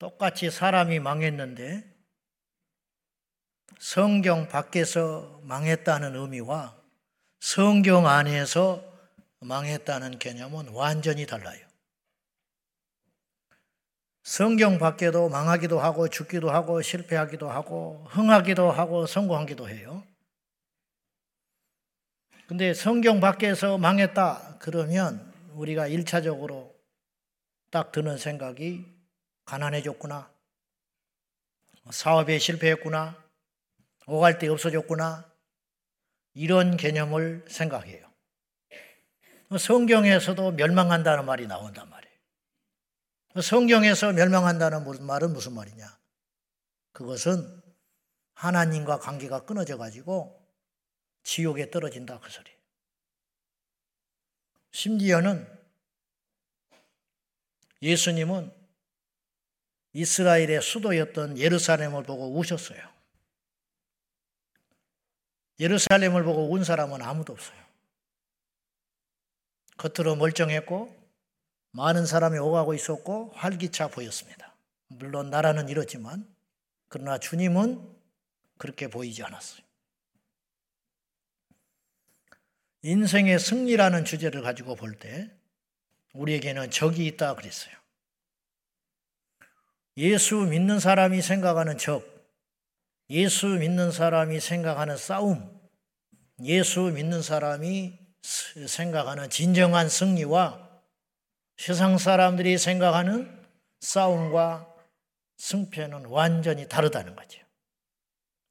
똑같이 사람이 망했는데 성경 밖에서 망했다는 의미와 성경 안에서 망했다는 개념은 완전히 달라요. 성경 밖에도 망하기도 하고 죽기도 하고 실패하기도 하고 흥하기도 하고 성공하기도 해요. 근데 성경 밖에서 망했다 그러면 우리가 1차적으로 딱 드는 생각이 가난해졌구나. 사업에 실패했구나. 오갈 데 없어졌구나. 이런 개념을 생각해요. 성경에서도 멸망한다는 말이 나온단 말이에요. 성경에서 멸망한다는 말은 무슨 말이냐? 그것은 하나님과 관계가 끊어져 가지고 지옥에 떨어진다 그 소리. 심지어는 예수님은 이스라엘의 수도였던 예루살렘을 보고 우셨어요. 예루살렘을 보고 운 사람은 아무도 없어요. 겉으로 멀쩡했고 많은 사람이 오가고 있었고 활기차 보였습니다. 물론 나라는 이렇지만 그러나 주님은 그렇게 보이지 않았어요. 인생의 승리라는 주제를 가지고 볼 때 우리에게는 적이 있다 그랬어요. 예수 믿는 사람이 생각하는 적, 예수 믿는 사람이 생각하는 싸움, 예수 믿는 사람이 생각하는 진정한 승리와 세상 사람들이 생각하는 싸움과 승패는 완전히 다르다는 거죠.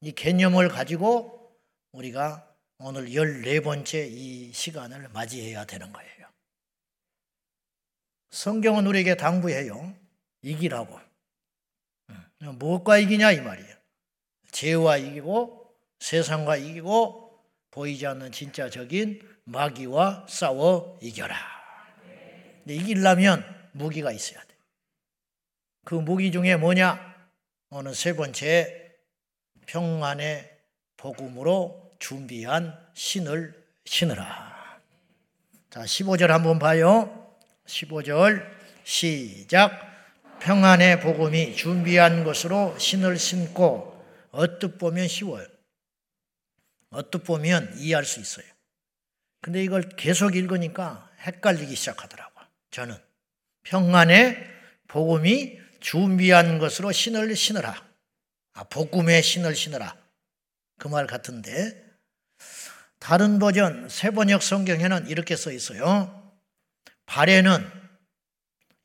이 개념을 가지고 우리가 오늘 14번째 이 시간을 맞이해야 되는 거예요. 성경은 우리에게 당부해요. 이기라고. 무엇과 이기냐 이 말이에요. 죄와 이기고 세상과 이기고 보이지 않는 진짜적인 마귀와 싸워 이겨라. 근데 이기려면 무기가 있어야 돼. 그 무기 중에 뭐냐? 오늘 세 번째 평안의 복음으로 준비한 신을 신으라. 자, 15절 한번 봐요. 15절 시작. 평안의 복음이 준비한 것으로 신을 신고 어뜻 보면 쉬워요. 어뜻 보면 이해할 수 있어요. 근데 이걸 계속 읽으니까 헷갈리기 시작하더라고요. 저는 평안의 복음이 준비한 것으로 신을 신으라. 아, 복음의 신을 신으라. 그 말 같은데 다른 버전 세번역 성경에는 이렇게 써 있어요. 발에는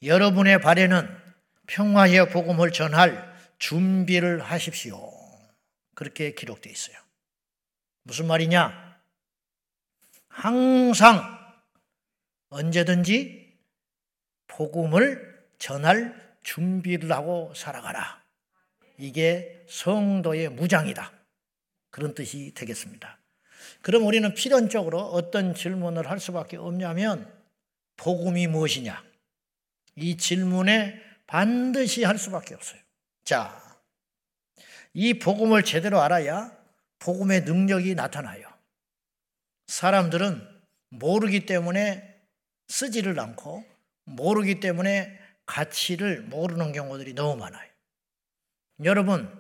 여러분의 발에는 평화의 복음을 전할 준비를 하십시오. 그렇게 기록되어 있어요. 무슨 말이냐? 항상 언제든지 복음을 전할 준비를 하고 살아가라. 이게 성도의 무장이다. 그런 뜻이 되겠습니다. 그럼 우리는 필연적으로 어떤 질문을 할 수밖에 없냐면 복음이 무엇이냐? 이 질문에 반드시 할 수밖에 없어요. 자, 이 복음을 제대로 알아야 복음의 능력이 나타나요. 사람들은 모르기 때문에 쓰지를 않고 모르기 때문에 가치를 모르는 경우들이 너무 많아요. 여러분,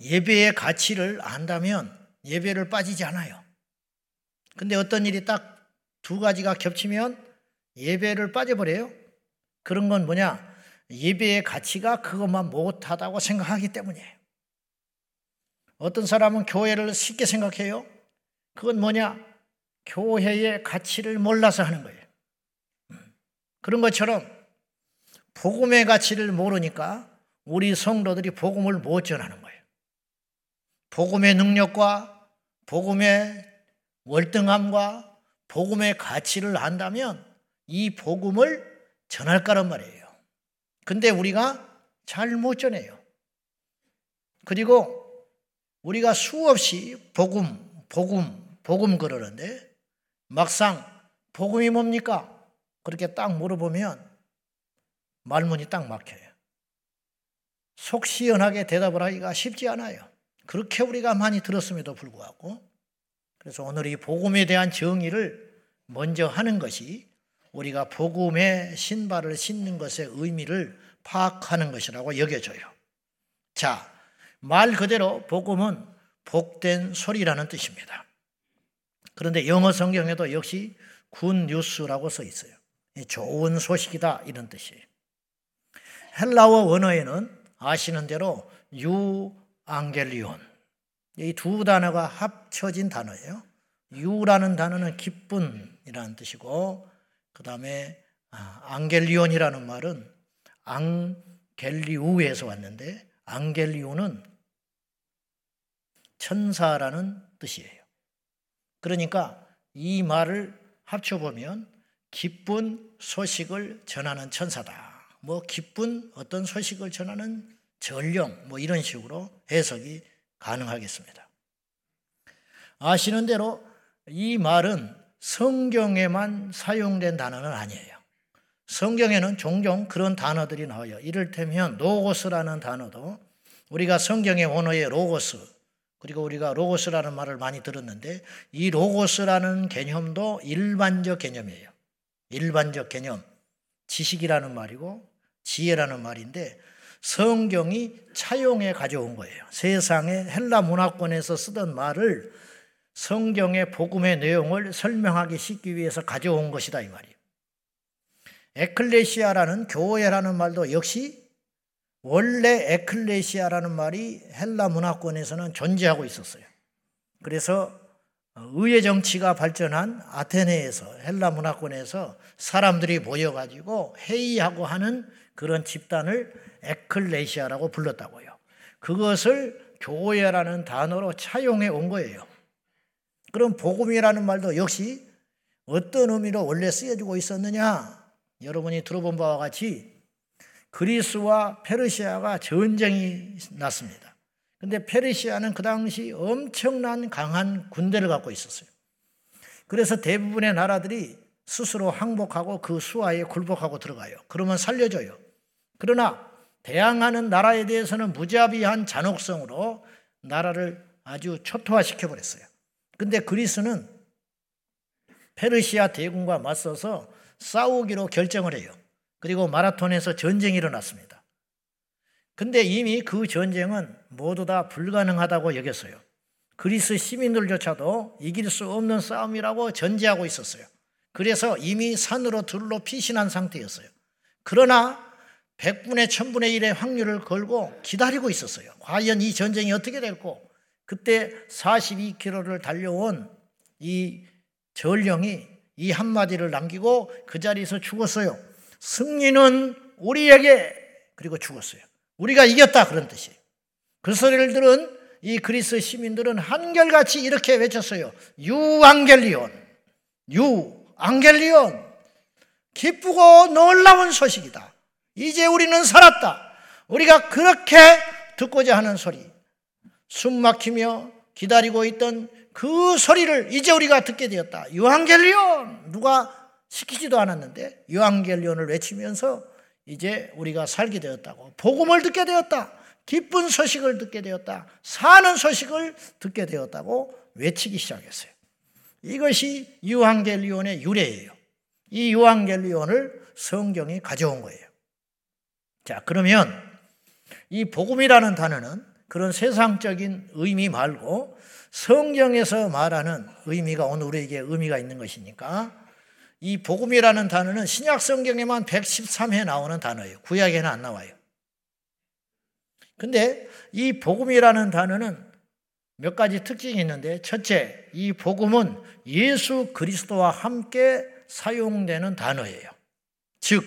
예배의 가치를 안다면 예배를 빠지지 않아요. 근데 어떤 일이 딱 두 가지가 겹치면 예배를 빠져버려요. 그런 건 뭐냐? 예배의 가치가 그것만 못하다고 생각하기 때문이에요. 어떤 사람은 교회를 쉽게 생각해요. 그건 뭐냐? 교회의 가치를 몰라서 하는 거예요. 그런 것처럼 복음의 가치를 모르니까 우리 성도들이 복음을 못 전하는 거예요. 복음의 능력과 복음의 월등함과 복음의 가치를 안다면 이 복음을 전할 거란 말이에요. 근데 우리가 잘 못 전해요. 그리고 우리가 수없이 복음, 복음, 복음 그러는데 막상 복음이 뭡니까? 그렇게 딱 물어보면 말문이 딱 막혀요. 속 시원하게 대답을 하기가 쉽지 않아요. 그렇게 우리가 많이 들었음에도 불구하고 그래서 오늘 이 복음에 대한 정의를 먼저 하는 것이 우리가 복음의 신발을 신는 것의 의미를 파악하는 것이라고 여겨져요. 자, 말 그대로 복음은 복된 소리라는 뜻입니다. 그런데 영어 성경에도 역시 군 뉴스라고 써 있어요. 좋은 소식이다 이런 뜻이에요. 헬라어 원어에는 아시는 대로 유 앙겔리온 이 두 단어가 합쳐진 단어예요. 유라는 단어는 기쁨이라는 뜻이고 그 다음에 아, 앙겔리온이라는 말은 앙겔리우에서 왔는데 앙겔리오는 천사라는 뜻이에요. 그러니까 이 말을 합쳐보면 기쁜 소식을 전하는 천사다. 뭐 기쁜 어떤 소식을 전하는 전령 뭐 이런 식으로 해석이 가능하겠습니다. 아시는 대로 이 말은 성경에만 사용된 단어는 아니에요. 성경에는 종종 그런 단어들이 나와요. 이를테면 로고스라는 단어도 우리가 성경의 원어의 로고스 그리고 우리가 로고스라는 말을 많이 들었는데 이 로고스라는 개념도 일반적 개념이에요. 일반적 개념. 지식이라는 말이고 지혜라는 말인데 성경이 차용해 가져온 거예요. 세상에 헬라 문화권에서 쓰던 말을 성경의 복음의 내용을 설명하기 쉽기 위해서 가져온 것이다 이 말이에요. 에클레시아라는 교회라는 말도 역시 원래 에클레시아라는 말이 헬라 문화권에서는 존재하고 있었어요. 그래서 의회 정치가 발전한 아테네에서 헬라 문화권에서 사람들이 모여가지고 회의하고 하는 그런 집단을 에클레시아라고 불렀다고요. 그것을 교회라는 단어로 차용해 온 거예요. 그럼 복음이라는 말도 역시 어떤 의미로 원래 쓰여지고 있었느냐? 여러분이 들어본 바와 같이 그리스와 페르시아가 전쟁이 났습니다. 근데 페르시아는 그 당시 엄청난 강한 군대를 갖고 있었어요. 그래서 대부분의 나라들이 스스로 항복하고 그 수하에 굴복하고 들어가요. 그러면 살려줘요. 그러나 대항하는 나라에 대해서는 무자비한 잔혹성으로 나라를 아주 초토화시켜 버렸어요. 근데 그리스는 페르시아 대군과 맞서서 싸우기로 결정을 해요. 그리고 마라톤에서 전쟁이 일어났습니다. 근데 이미 그 전쟁은 모두 다 불가능하다고 여겼어요. 그리스 시민들조차도 이길 수 없는 싸움이라고 전제하고 있었어요. 그래서 이미 산으로 들로 피신한 상태였어요. 그러나 100분의 1000분의 1의 확률을 걸고 기다리고 있었어요. 과연 이 전쟁이 어떻게 될고 그때 42km를 달려온 이 전령이 이 한마디를 남기고 그 자리에서 죽었어요. 승리는 우리에게 그리고 죽었어요. 우리가 이겼다 그런 뜻이에요. 그 소리를 들은 이 그리스 시민들은 한결같이 이렇게 외쳤어요. 유앙겔리온, 유앙겔리온, 기쁘고 놀라운 소식이다. 이제 우리는 살았다. 우리가 그렇게 듣고자 하는 소리, 숨 막히며 기다리고 있던 그 소리를 이제 우리가 듣게 되었다. 유앙겔리온! 누가 시키지도 않았는데 유앙겔리온을 외치면서 이제 우리가 살게 되었다고. 복음을 듣게 되었다. 기쁜 소식을 듣게 되었다. 사는 소식을 듣게 되었다고 외치기 시작했어요. 이것이 유앙겔리온의 유래예요. 이 유앙겔리온을 성경이 가져온 거예요. 자, 그러면 이 복음이라는 단어는 그런 세상적인 의미 말고 성경에서 말하는 의미가 오늘 우리에게 의미가 있는 것이니까 이 복음이라는 단어는 신약 성경에만 113회 나오는 단어예요. 구약에는 안 나와요. 근데 이 복음이라는 단어는 몇 가지 특징이 있는데 첫째, 이 복음은 예수 그리스도와 함께 사용되는 단어예요. 즉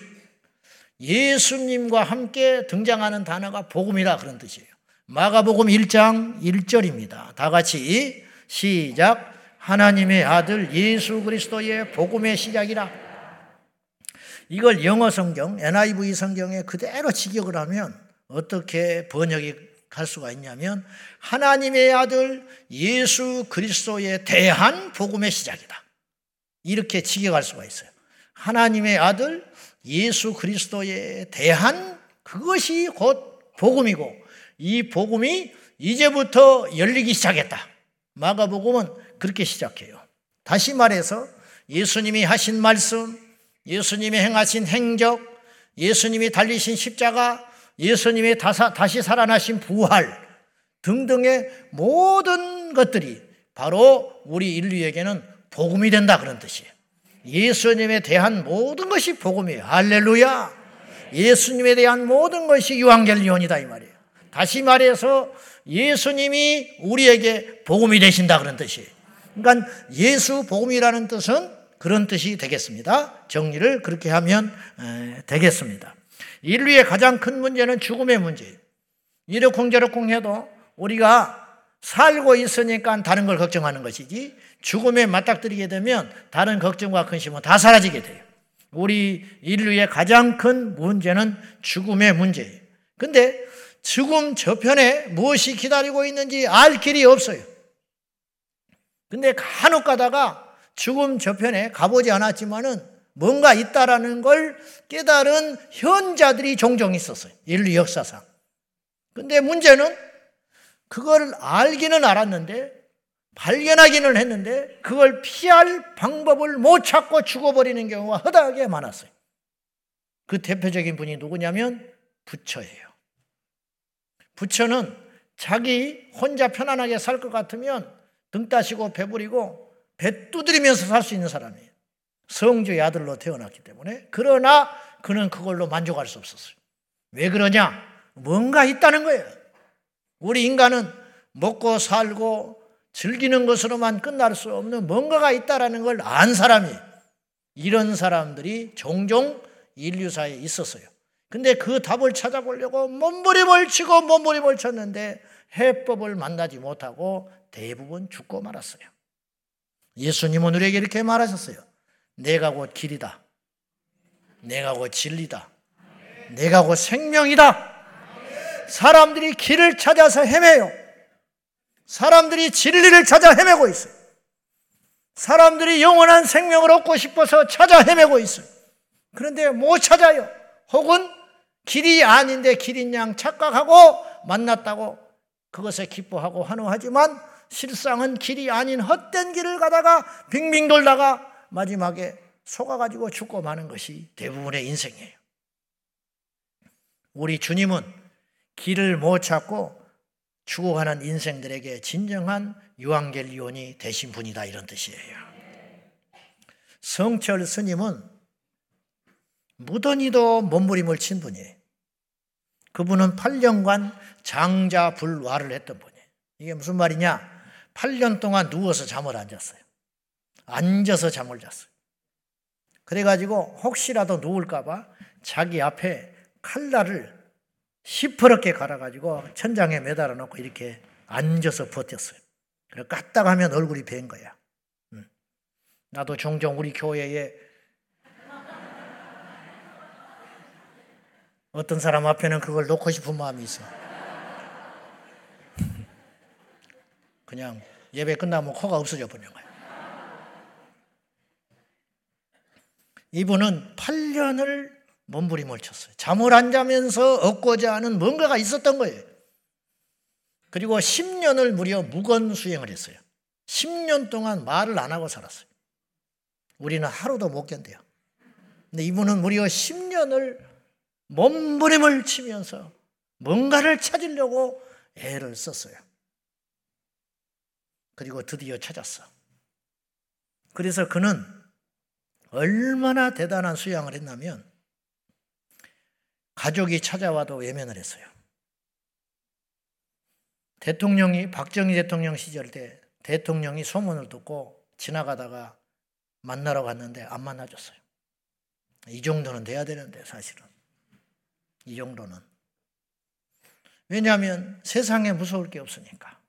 예수님과 함께 등장하는 단어가 복음이라 그런 뜻이에요. 마가복음 1장 1절입니다. 다 같이 시작. 하나님의 아들 예수 그리스도의 복음의 시작이라. 이걸 영어 성경, NIV 성경에 그대로 직역을 하면 어떻게 번역이 갈 수가 있냐면 하나님의 아들 예수 그리스도에 대한 복음의 시작이다. 이렇게 직역할 수가 있어요. 하나님의 아들 예수 그리스도에 대한 그것이 곧 복음이고 이 복음이 이제부터 열리기 시작했다. 마가복음은 그렇게 시작해요. 다시 말해서 예수님이 하신 말씀, 예수님이 행하신 행적, 예수님이 달리신 십자가, 예수님의 다시 살아나신 부활 등등의 모든 것들이 바로 우리 인류에게는 복음이 된다 그런 뜻이에요. 예수님에 대한 모든 것이 복음이에요. 할렐루야. 예수님에 대한 모든 것이 유한겔리온이다 이 말이에요. 다시 말해서 예수님이 우리에게 복음이 되신다 그런 뜻이에요. 그러니까 예수 복음이라는 뜻은 그런 뜻이 되겠습니다. 정리를 그렇게 하면 되겠습니다. 인류의 가장 큰 문제는 죽음의 문제예요. 이러쿵 저러쿵 해도 우리가 살고 있으니까 다른 걸 걱정하는 것이지 죽음에 맞닥뜨리게 되면 다른 걱정과 근심은 다 사라지게 돼요. 우리 인류의 가장 큰 문제는 죽음의 문제예요. 근데 죽음 저편에 무엇이 기다리고 있는지 알 길이 없어요. 근데 간혹 가다가 죽음 저편에 가보지 않았지만은 뭔가 있다라는 걸 깨달은 현자들이 종종 있었어요. 인류 역사상. 근데 문제는 그걸 알기는 알았는데 발견하기는 했는데 그걸 피할 방법을 못 찾고 죽어버리는 경우가 허다하게 많았어요. 그 대표적인 분이 누구냐면 부처예요. 부처는 자기 혼자 편안하게 살 것 같으면 등 따시고 배부리고 배 두드리면서 살 수 있는 사람이에요. 성주의 아들로 태어났기 때문에. 그러나 그는 그걸로 만족할 수 없었어요. 왜 그러냐? 뭔가 있다는 거예요. 우리 인간은 먹고 살고 즐기는 것으로만 끝날 수 없는 뭔가가 있다라는 걸 안 사람이 이런 사람들이 종종 인류사에 있었어요. 근데 그 답을 찾아보려고 몸부림을 치고 몸부림을 쳤는데 해법을 만나지 못하고 대부분 죽고 말았어요. 예수님은 우리에게 이렇게 말하셨어요. 내가 곧 길이다. 내가 곧 진리다. 내가 곧 생명이다. 사람들이 길을 찾아서 헤매요. 사람들이 진리를 찾아 헤매고 있어요. 사람들이 영원한 생명을 얻고 싶어서 찾아 헤매고 있어요. 그런데 못 찾아요. 혹은 길이 아닌데 길인 양 착각하고 만났다고 그것에 기뻐하고 환호하지만 실상은 길이 아닌 헛된 길을 가다가 빙빙 돌다가 마지막에 속아가지고 죽고 마는 것이 대부분의 인생이에요. 우리 주님은 길을 못 찾고 죽어가는 인생들에게 진정한 유앙겔리온이 되신 분이다 이런 뜻이에요. 성철 스님은 무던히도 몸부림을 친 분이에요. 그분은 8년간 장자 불화를 했던 분이에요. 이게 무슨 말이냐? 8년 동안 누워서 잠을 안 잤어요. 앉아서 잠을 잤어요. 그래가지고 혹시라도 누울까봐 자기 앞에 칼날을 시퍼렇게 갈아가지고 천장에 매달아 놓고 이렇게 앉아서 버텼어요. 그래 까딱 하면 얼굴이 밴 거야. 나도 종종 우리 교회에 어떤 사람 앞에는 그걸 놓고 싶은 마음이 있어. 그냥 예배 끝나면 코가 없어져 버리는. 이분은 8년을 몸부림을 쳤어요. 잠을 안 자면서 얻고자 하는 뭔가가 있었던 거예요. 그리고 10년을 무려 무건 수행을 했어요. 10년 동안 말을 안 하고 살았어요. 우리는 하루도 못 견뎌요. 근데 이분은 무려 10년을 몸부림을 치면서 뭔가를 찾으려고 애를 썼어요. 그리고 드디어 찾았어. 그래서 그는 얼마나 대단한 수양을 했냐면 가족이 찾아와도 외면을 했어요. 대통령이 박정희 대통령 시절 때 대통령이 소문을 듣고 지나가다가 만나러 갔는데 안 만나줬어요. 이 정도는 돼야 되는데 사실은 이 정도는 왜냐하면 세상에 무서울 게 없으니까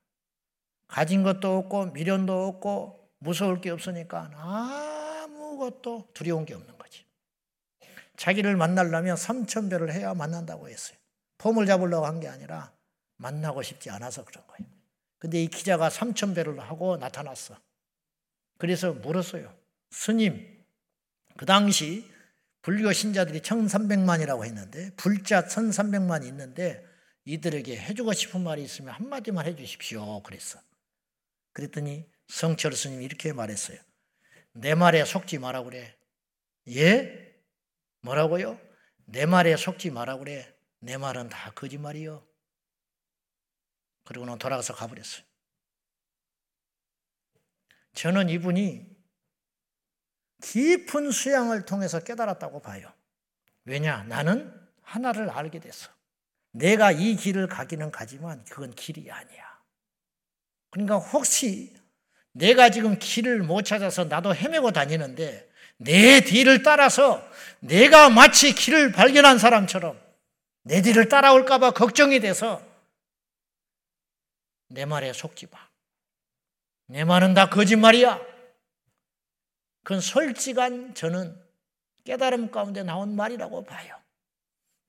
가진 것도 없고 미련도 없고 무서울 게 없으니까 아무것도 두려운 게 없는 거지. 자기를 만나려면 3천 배를 해야 만난다고 했어요. 폼을 잡으려고 한 게 아니라 만나고 싶지 않아서 그런 거예요. 근데 이 기자가 3천 배를 하고 나타났어. 그래서 물었어요. 스님, 그 당시 불교 신자들이 1300만이라고 했는데 불자 1300만이 있는데 이들에게 해주고 싶은 말이 있으면 한마디만 해주십시오. 그랬어. 그랬더니 성철 스님이 이렇게 말했어요. 내 말에 속지 마라 그래. 예? 뭐라고요? 내 말에 속지 마라 그래. 내 말은 다 거짓말이요. 그리고는 돌아가서 가버렸어요. 저는 이분이 깊은 수양을 통해서 깨달았다고 봐요. 왜냐? 나는 하나를 알게 됐어. 내가 이 길을 가기는 가지만 그건 길이 아니야. 그러니까 혹시 내가 지금 길을 못 찾아서 나도 헤매고 다니는데 내 뒤를 따라서 내가 마치 길을 발견한 사람처럼 내 뒤를 따라올까봐 걱정이 돼서 내 말에 속지 마. 내 말은 다 거짓말이야. 그건 솔직한 저는 깨달음 가운데 나온 말이라고 봐요.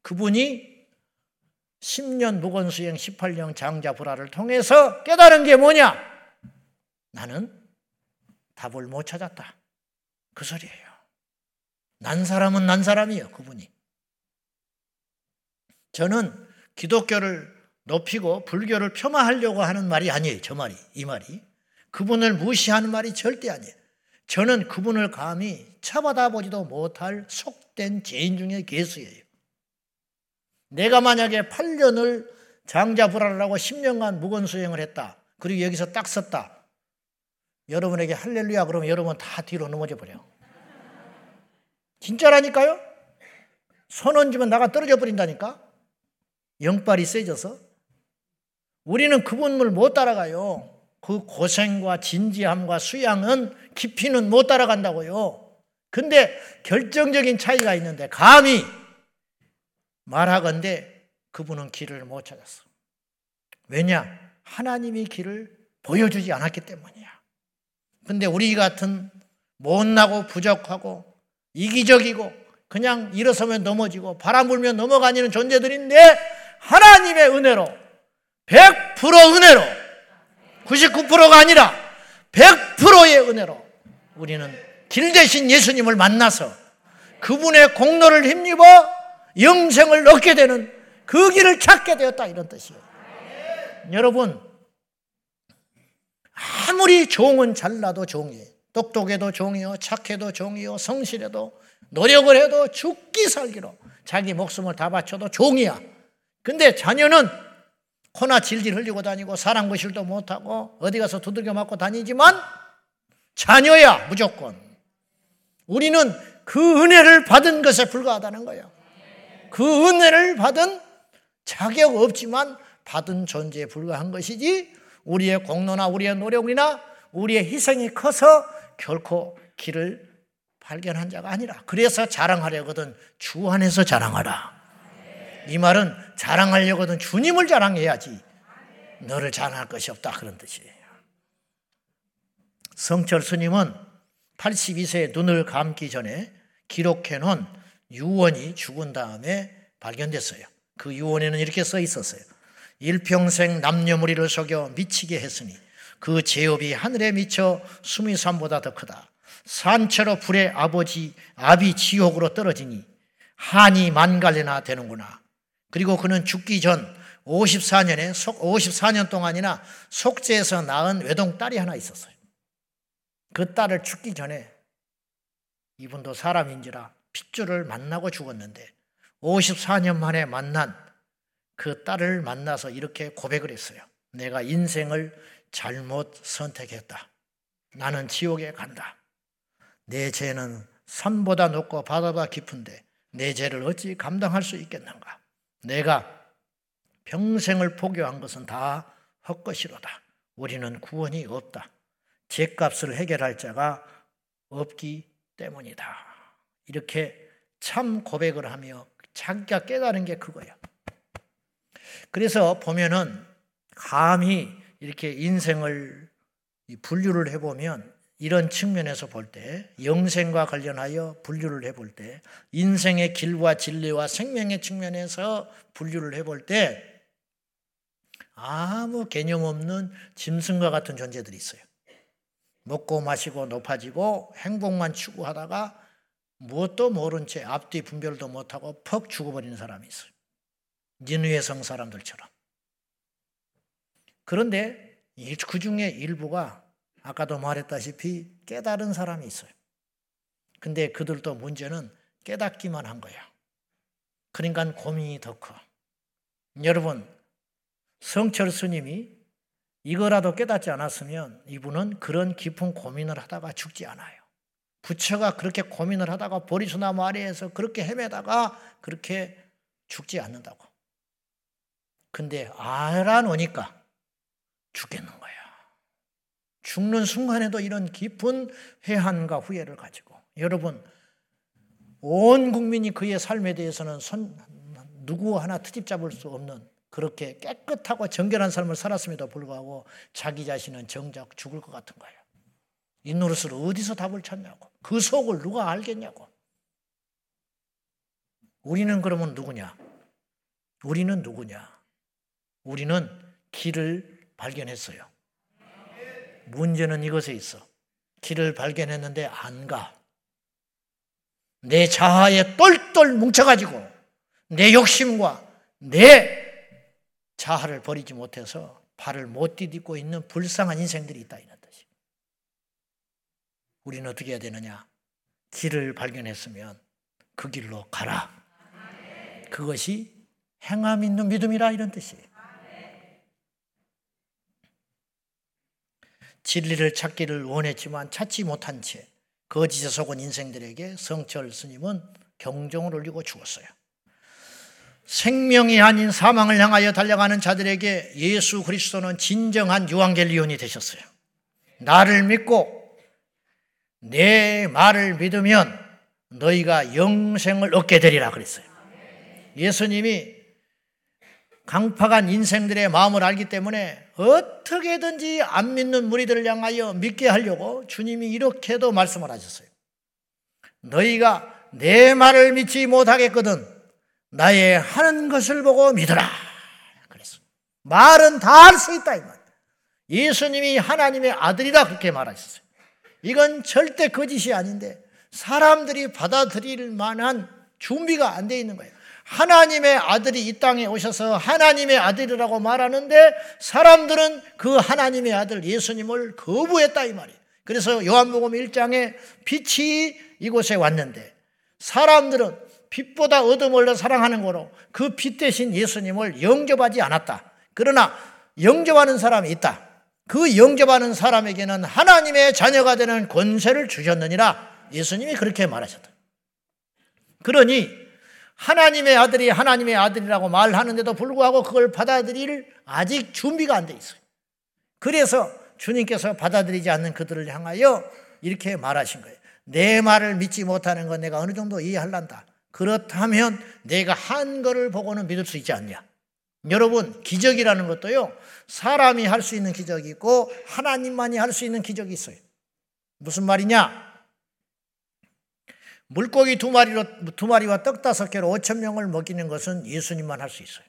그분이 10년 무건수행 18년 장자 불화를 통해서 깨달은 게 뭐냐? 나는 답을 못 찾았다. 그 소리예요. 난 사람은 난 사람이에요, 그분이. 저는 기독교를 높이고 불교를 폄하하려고 하는 말이 아니에요, 저 말이, 이 말이. 그분을 무시하는 말이 절대 아니에요. 저는 그분을 감히 쳐받아 보지도 못할 속된 죄인 중에 개수예요. 내가 만약에 8년을 장자 불화를 하고 10년간 무건 수행을 했다. 그리고 여기서 딱 섰다. 여러분에게 할렐루야 그러면 여러분 다 뒤로 넘어져 버려. 진짜라니까요? 손 얹으면 나가 떨어져 버린다니까? 영빨이 세져서. 우리는 그분을 못 따라가요. 그 고생과 진지함과 수양은 깊이는 못 따라간다고요. 근데 결정적인 차이가 있는데 감히 말하건대 그분은 길을 못 찾았어. 왜냐? 하나님이 길을 보여주지 않았기 때문이야. 근데 우리 같은 못나고 부족하고 이기적이고 그냥 일어서면 넘어지고 바람 불면 넘어가는 존재들인데 하나님의 은혜로 100% 은혜로 99%가 아니라 100%의 은혜로 우리는 길 대신 예수님을 만나서 그분의 공로를 힘입어 영생을 얻게 되는 그 길을 찾게 되었다 이런 뜻이에요. 여러분 아무리 종은 잘나도 종이에요. 똑똑해도 종이요, 착해도 종이요, 성실해도 노력을 해도 죽기 살기로 자기 목숨을 다 바쳐도 종이야. 근데 자녀는 코나 질질 흘리고 다니고 사람 구실도 못하고 어디 가서 두들겨 맞고 다니지만 자녀야 무조건. 우리는 그 은혜를 받은 것에 불과하다는 거예요. 그 은혜를 받은 자격 없지만 받은 존재에 불과한 것이지 우리의 공로나 우리의 노력이나 우리의 희생이 커서 결코 길을 발견한 자가 아니라 그래서 자랑하려거든 주 안에서 자랑하라. 이 말은 자랑하려거든 주님을 자랑해야지 너를 자랑할 것이 없다 그런 뜻이에요. 성철 스님은 82세에 눈을 감기 전에 기록해 놓은 유언이 죽은 다음에 발견됐어요. 그 유언에는 이렇게 써 있었어요. 일평생 남녀무리를 속여 미치게 했으니 그 제업이 하늘에 미쳐 수미 산보다 더 크다. 산채로 불의 아버지 아비 지옥으로 떨어지니 한이 만갈래나 되는구나. 그리고 그는 죽기 전 54년에 54년 동안이나 속죄에서 낳은 외동 딸이 하나 있었어요. 그 딸을 죽기 전에 이분도 사람인지라 핏줄을 만나고 죽었는데 54년 만에 만난 그 딸을 만나서 이렇게 고백을 했어요. 내가 인생을 잘못 선택했다. 나는 지옥에 간다. 내 죄는 산보다 높고 바다보다 깊은데 내 죄를 어찌 감당할 수 있겠는가? 내가 평생을 포교한 것은 다 헛것이로다. 우리는 구원이 없다. 죄값을 해결할 자가 없기 때문이다. 이렇게 참 고백을 하며 자기가 깨달은 게 그거야. 그래서 보면은 감히 이렇게 인생을 분류를 해보면 이런 측면에서 볼 때, 영생과 관련하여 분류를 해볼 때, 인생의 길과 진리와 생명의 측면에서 분류를 해볼 때, 아무 개념 없는 짐승과 같은 존재들이 있어요. 먹고 마시고 높아지고 행복만 추구하다가 무엇도 모른 채 앞뒤 분별도 못하고 퍽 죽어버리는 사람이 있어요. 니누의 성 사람들처럼. 그런데 그 중에 일부가 아까도 말했다시피 깨달은 사람이 있어요. 근데 그들도 문제는 깨닫기만 한 거야. 그러니까 고민이 더 커. 여러분, 성철 스님이 이거라도 깨닫지 않았으면 이분은 그런 깊은 고민을 하다가 죽지 않아요. 부처가 그렇게 고민을 하다가 보리수나무 아래에서 그렇게 헤매다가 그렇게 죽지 않는다고. 근데 알아놓으니까 죽겠는 거야. 죽는 순간에도 이런 깊은 회한과 후회를 가지고 여러분 온 국민이 그의 삶에 대해서는 손, 누구 하나 트집 잡을 수 없는 그렇게 깨끗하고 정결한 삶을 살았음에도 불구하고 자기 자신은 정작 죽을 것 같은 거예요. 이 노릇을 어디서 답을 찾냐고. 그 속을 누가 알겠냐고. 우리는 그러면 누구냐? 우리는 누구냐? 우리는 길을 발견했어요. 문제는 이것에 있어. 길을 발견했는데 안 가. 내 자아에 똘똘 뭉쳐가지고 내 욕심과 내 자아를 버리지 못해서 발을 못 디딛고 있는 불쌍한 인생들이 있다 이런 뜻이. 우리는 어떻게 해야 되느냐? 길을 발견했으면 그 길로 가라. 그것이 행함 있는 믿음이라 이런 뜻이에요. 진리를 찾기를 원했지만 찾지 못한 채 거짓에 속은 인생들에게 성철 스님은 경종을 울리고 죽었어요. 생명이 아닌 사망을 향하여 달려가는 자들에게 예수 그리스도는 진정한 유한겔리온이 되셨어요. 나를 믿고 내 말을 믿으면 너희가 영생을 얻게 되리라 그랬어요. 예수님이 강팍한 인생들의 마음을 알기 때문에 어떻게든지 안 믿는 무리들을 향하여 믿게 하려고 주님이 이렇게도 말씀을 하셨어요. 너희가 내 말을 믿지 못하겠거든 나의 하는 것을 보고 믿어라. 그랬어. 말은 다 할 수 있다 이 말. 예수님이 하나님의 아들이라 그렇게 말하셨어요. 이건 절대 거짓이 아닌데 사람들이 받아들일 만한 준비가 안 돼 있는 거예요. 하나님의 아들이 이 땅에 오셔서 하나님의 아들이라고 말하는데 사람들은 그 하나님의 아들 예수님을 거부했다 이 말이에요. 그래서 요한복음 1장에 빛이 이곳에 왔는데 사람들은 빛보다 어둠을 더 사랑하는 거로 그 빛 대신 예수님을 영접하지 않았다. 그러나 영접하는 사람이 있다. 그 영접하는 사람에게는 하나님의 자녀가 되는 권세를 주셨느니라 예수님이 그렇게 말하셨다. 그러니 하나님의 아들이 하나님의 아들이라고 말하는데도 불구하고 그걸 받아들일 아직 준비가 안 돼 있어요. 그래서 주님께서 받아들이지 않는 그들을 향하여 이렇게 말하신 거예요. 내 말을 믿지 못하는 건 내가 어느 정도 이해할란다. 그렇다면 내가 한 거를 보고는 믿을 수 있지 않냐. 여러분, 기적이라는 것도요, 사람이 할 수 있는 기적이 있고, 하나님만이 할 수 있는 기적이 있어요. 무슨 말이냐? 물고기 두 마리로 두 마리와 떡 다섯 개로 5천 명을 먹이는 것은 예수님만 할 수 있어요.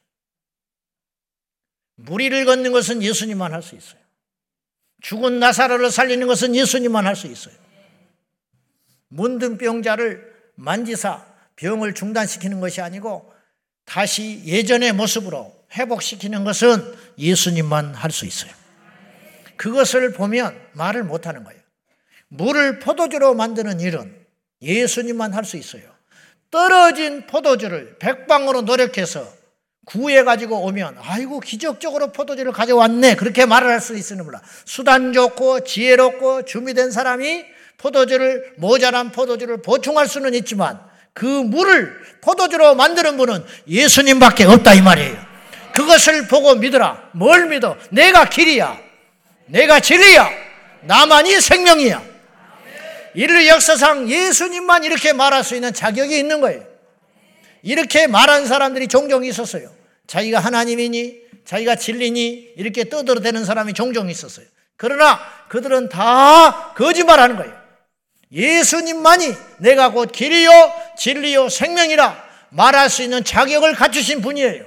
무리를 걷는 것은 예수님만 할 수 있어요. 죽은 나사로를 살리는 것은 예수님만 할 수 있어요. 문둥병자를 만지사 병을 중단시키는 것이 아니고 다시 예전의 모습으로 회복시키는 것은 예수님만 할 수 있어요. 그것을 보면 말을 못 하는 거예요. 물을 포도주로 만드는 일은 예수님만 할 수 있어요. 떨어진 포도주를 백방으로 노력해서 구해 가지고 오면, 아이고, 기적적으로 포도주를 가져왔네. 그렇게 말을 할 수 있으는 몰라. 수단 좋고, 지혜롭고, 준비된 사람이 포도주를, 모자란 포도주를 보충할 수는 있지만, 그 물을 포도주로 만드는 분은 예수님밖에 없다, 이 말이에요. 그것을 보고 믿어라. 뭘 믿어? 내가 길이야. 내가 진리야. 나만이 생명이야. 인류 역사상 예수님만 이렇게 말할 수 있는 자격이 있는 거예요. 이렇게 말한 사람들이 종종 있었어요. 자기가 하나님이니, 자기가 진리니, 이렇게 떠들어대는 사람이 종종 있었어요. 그러나 그들은 다 거짓말 하는 거예요. 예수님만이 내가 곧 길이요, 진리요, 생명이라 말할 수 있는 자격을 갖추신 분이에요.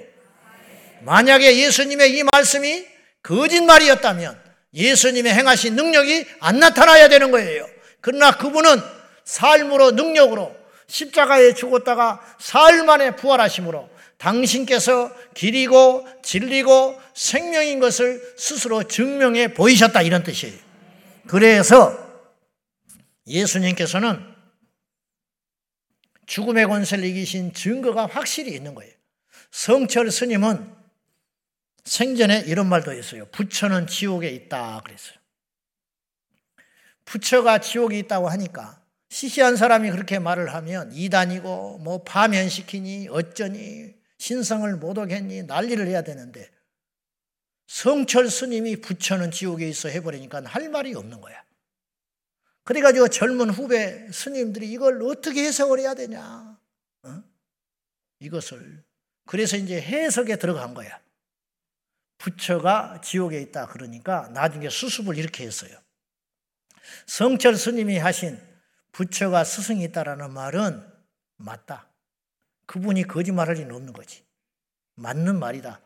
만약에 예수님의 이 말씀이 거짓말이었다면 예수님의 행하신 능력이 안 나타나야 되는 거예요. 그러나 그분은 삶으로 능력으로 십자가에 죽었다가 사흘 만에 부활하심으로 당신께서 길이고 진리고 생명인 것을 스스로 증명해 보이셨다 이런 뜻이에요. 그래서 예수님께서는 죽음의 권세를 이기신 증거가 확실히 있는 거예요. 성철 스님은 생전에 이런 말도 했어요. 부처는 지옥에 있다 그랬어요. 부처가 지옥에 있다고 하니까 시시한 사람이 그렇게 말을 하면 이단이고 뭐 파면시키니 어쩌니 신성을 못 오겠니 난리를 해야 되는데 성철 스님이 부처는 지옥에 있어 해버리니까 할 말이 없는 거야. 그래가지고 젊은 후배 스님들이 이걸 어떻게 해석을 해야 되냐. 어? 이것을. 그래서 이제 해석에 들어간 거야. 부처가 지옥에 있다 그러니까 나중에 수습을 이렇게 했어요. 성철 스님이 하신 부처가 스승이 있다라는 말은 맞다. 그분이 거짓말할 리는 없는 거지. 맞는 말이다.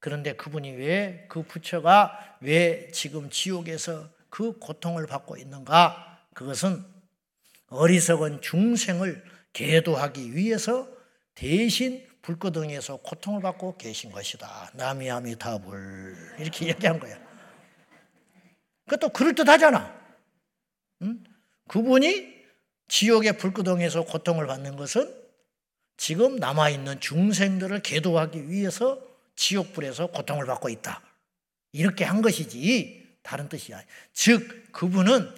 그런데 그분이 왜 그 부처가 왜 지금 지옥에서 그 고통을 받고 있는가? 그것은 어리석은 중생을 계도하기 위해서 대신 불거덩이에서 고통을 받고 계신 것이다. 나미아미타불 이렇게 얘기한 거야. 그것도 그럴듯하잖아. 응? 그분이 지옥의 불구덩이에서 고통을 받는 것은 지금 남아있는 중생들을 계도하기 위해서 지옥불에서 고통을 받고 있다. 이렇게 한 것이지 다른 뜻이야. 즉 그분은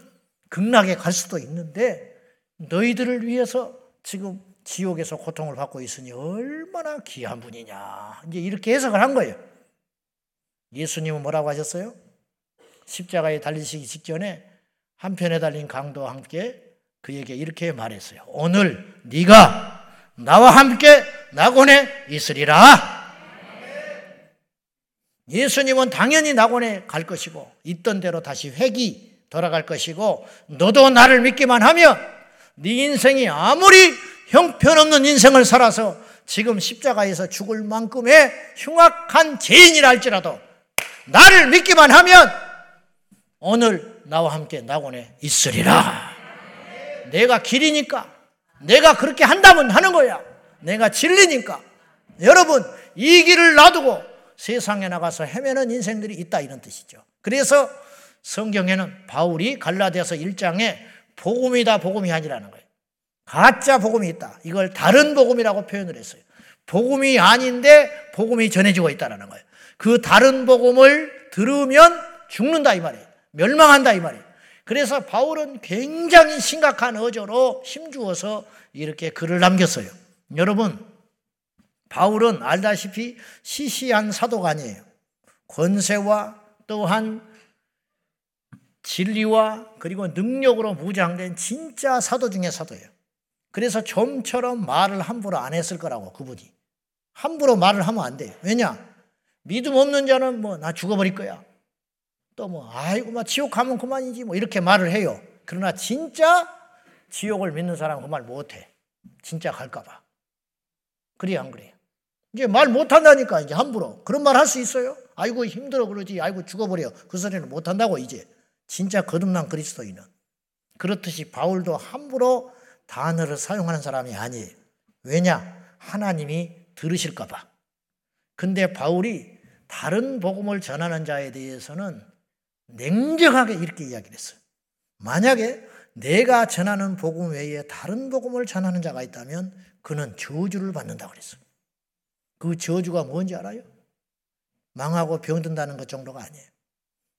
극락에 갈 수도 있는데 너희들을 위해서 지금 지옥에서 고통을 받고 있으니 얼마나 귀한 분이냐. 이제 이렇게 해석을 한 거예요. 예수님은 뭐라고 하셨어요? 십자가에 달리시기 직전에 한 편에 달린 강도와 함께 그에게 이렇게 말했어요. 오늘 네가 나와 함께 낙원에 있으리라. 예수님은 당연히 낙원에 갈 것이고 있던 대로 다시 회기 돌아갈 것이고 너도 나를 믿기만 하면 네 인생이 아무리 형편없는 인생을 살아서 지금 십자가에서 죽을 만큼의 흉악한 죄인이라 할지라도 나를 믿기만 하면 오늘 나와 함께 낙원에 있으리라. 내가 길이니까 내가 그렇게 한다면 하는 거야. 내가 진리니까. 여러분 이 길을 놔두고 세상에 나가서 헤매는 인생들이 있다 이런 뜻이죠. 그래서 성경에는 바울이 갈라디아서 1장에 복음이다 복음이 아니라는 거예요. 가짜 복음이 있다. 이걸 다른 복음이라고 표현을 했어요. 복음이 아닌데 복음이 전해지고 있다는 거예요. 그 다른 복음을 들으면 죽는다 이 말이에요. 멸망한다 이 말이에요. 그래서 바울은 굉장히 심각한 어조로 힘주어서 이렇게 글을 남겼어요. 여러분, 바울은 알다시피 시시한 사도가 아니에요. 권세와 또한 진리와 그리고 능력으로 무장된 진짜 사도 중에 사도예요. 그래서 좀처럼 말을 함부로 안 했을 거라고 그분이. 함부로 말을 하면 안 돼요. 왜냐? 믿음 없는 자는 뭐 나 죽어버릴 거야. 또 뭐 아이고 막 지옥 가면 그만이지 뭐 이렇게 말을 해요. 그러나 진짜 지옥을 믿는 사람은 그 말 못해. 진짜 갈까 봐. 그래 안 그래요? 이제 말 못한다니까 이제 함부로 그런 말 할 수 있어요? 아이고 힘들어 그러지 아이고 죽어버려 그 소리는 못한다고 이제 진짜 거듭난 그리스도인은 그렇듯이 바울도 함부로 단어를 사용하는 사람이 아니에요. 왜냐? 하나님이 들으실까 봐. 근데 바울이 다른 복음을 전하는 자에 대해서는 냉정하게 이렇게 이야기를 했어요. 만약에 내가 전하는 복음 외에 다른 복음을 전하는 자가 있다면 그는 저주를 받는다고 그랬어요. 그 저주가 뭔지 알아요? 망하고 병든다는 것 정도가 아니에요.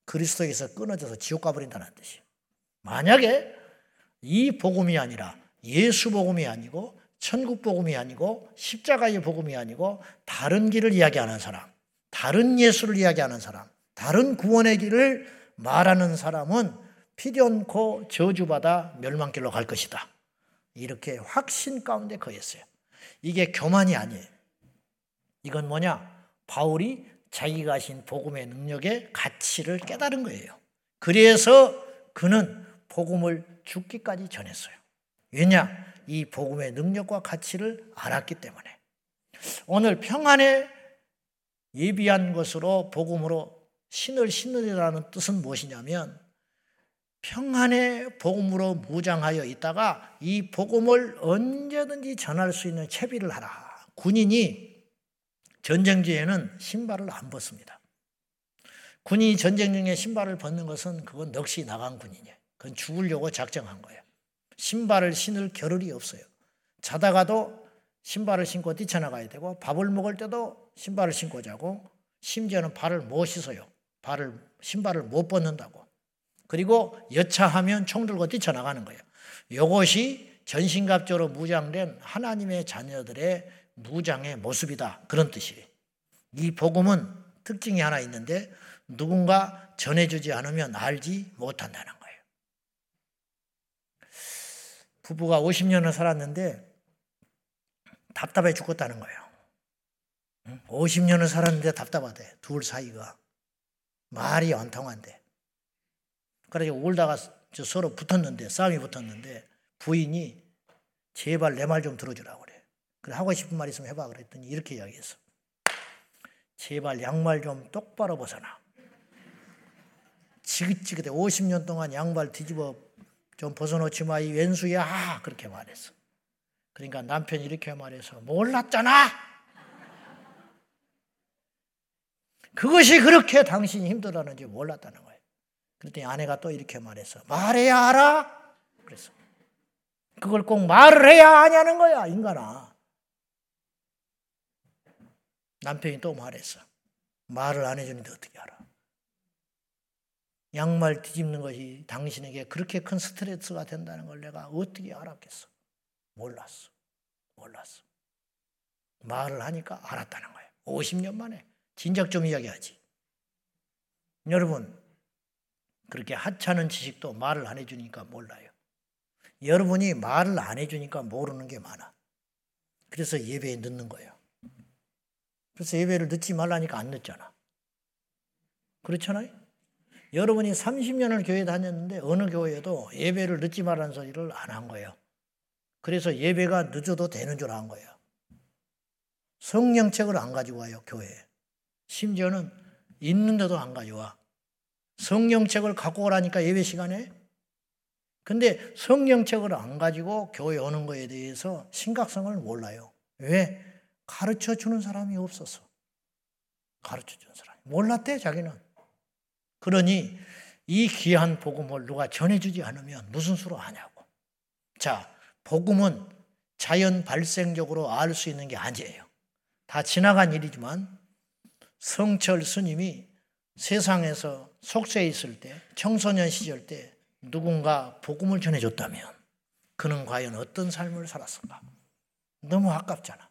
그리스도에서 끊어져서 지옥 가버린다는 뜻이에요. 만약에 이 복음이 아니라 예수 복음이 아니고 천국 복음이 아니고 십자가의 복음이 아니고 다른 길을 이야기하는 사람, 다른 예수를 이야기하는 사람, 다른 구원의 길을 말하는 사람은 필연코 저주받아 멸망길로 갈 것이다. 이렇게 확신 가운데 거했어요. 이게 교만이 아니에요. 이건 뭐냐? 바울이 자기가 하신 복음의 능력의 가치를 깨달은 거예요. 그래서 그는 복음을 죽기까지 전했어요. 왜냐? 이 복음의 능력과 가치를 알았기 때문에. 오늘 평안에 예비한 것으로 복음으로 신을 신으리라는 뜻은 무엇이냐면 평안의 복음으로 무장하여 있다가 이 복음을 언제든지 전할 수 있는 채비를 하라. 군인이 전쟁지에는 신발을 안 벗습니다. 군인이 전쟁 중에 신발을 벗는 것은 그건 넋이 나간 군인이에요. 그건 죽으려고 작정한 거예요. 신발을 신을 겨를이 없어요. 자다가도 신발을 신고 뛰쳐나가야 되고 밥을 먹을 때도 신발을 신고 자고 심지어는 발을 못 씻어요. 발을 신발을 못 벗는다고. 그리고 여차하면 총 들고 뛰쳐나가는 거예요. 이것이 전신갑주로 무장된 하나님의 자녀들의 무장의 모습이다. 그런 뜻이에요. 이 복음은 특징이 하나 있는데 누군가 전해주지 않으면 알지 못한다는 거예요. 부부가 50년을 살았는데 답답해 죽겠다는 거예요. 50년을 살았는데 답답하대. 둘 사이가. 말이 안 통한대. 그래서 울다가 서로 붙었는데, 싸움이 붙었는데, 부인이 제발 내 말 좀 들어주라고 그래. 그래, 하고 싶은 말 있으면 해봐. 그랬더니 이렇게 이야기했어. 제발 양말 좀 똑바로 벗어나. 지긋지긋해. 50년 동안 양말 뒤집어 좀 벗어놓지 마. 이 왼수야. 그렇게 말했어. 그러니까 남편이 이렇게 말해서 몰랐잖아. 그것이 그렇게 당신이 힘들어하는지 몰랐다는 거예요. 그랬더니 아내가 또 이렇게 말했어. 말해야 알아? 그래서. 그걸 꼭 말을 해야 하냐는 거야, 인간아. 남편이 또 말했어. 말을 안 해주는데 어떻게 알아? 양말 뒤집는 것이 당신에게 그렇게 큰 스트레스가 된다는 걸 내가 어떻게 알았겠어? 몰랐어. 몰랐어. 말을 하니까 알았다는 거예요. 50년 만에. 진작 좀 이야기하지. 여러분, 그렇게 하찮은 지식도 말을 안 해주니까 몰라요. 여러분이 말을 안 해주니까 모르는 게 많아. 그래서 예배에 늦는 거예요. 그래서 예배를 늦지 말라니까 안 늦잖아. 그렇잖아요? 여러분이 30년을 교회 다녔는데 어느 교회도 예배를 늦지 말라는 소리를 안 한 거예요. 그래서 예배가 늦어도 되는 줄 안 거예요. 성령책을 안 가지고 와요, 교회에. 심지어는 있는데도 안 가져와. 성령책을 갖고 오라니까 예배 시간에. 근데 성령책을 안 가지고 교회 오는 거에 대해서 심각성을 몰라요. 왜? 가르쳐 주는 사람이 없었어. 가르쳐 주는 사람이. 몰랐대, 자기는. 그러니 이 귀한 복음을 누가 전해주지 않으면 무슨 수로 하냐고. 자, 복음은 자연 발생적으로 알 수 있는 게 아니에요. 다 지나간 일이지만 성철 스님이 세상에서 속세에 있을 때, 청소년 시절 때 누군가 복음을 전해줬다면 그는 과연 어떤 삶을 살았을까? 너무 아깝잖아.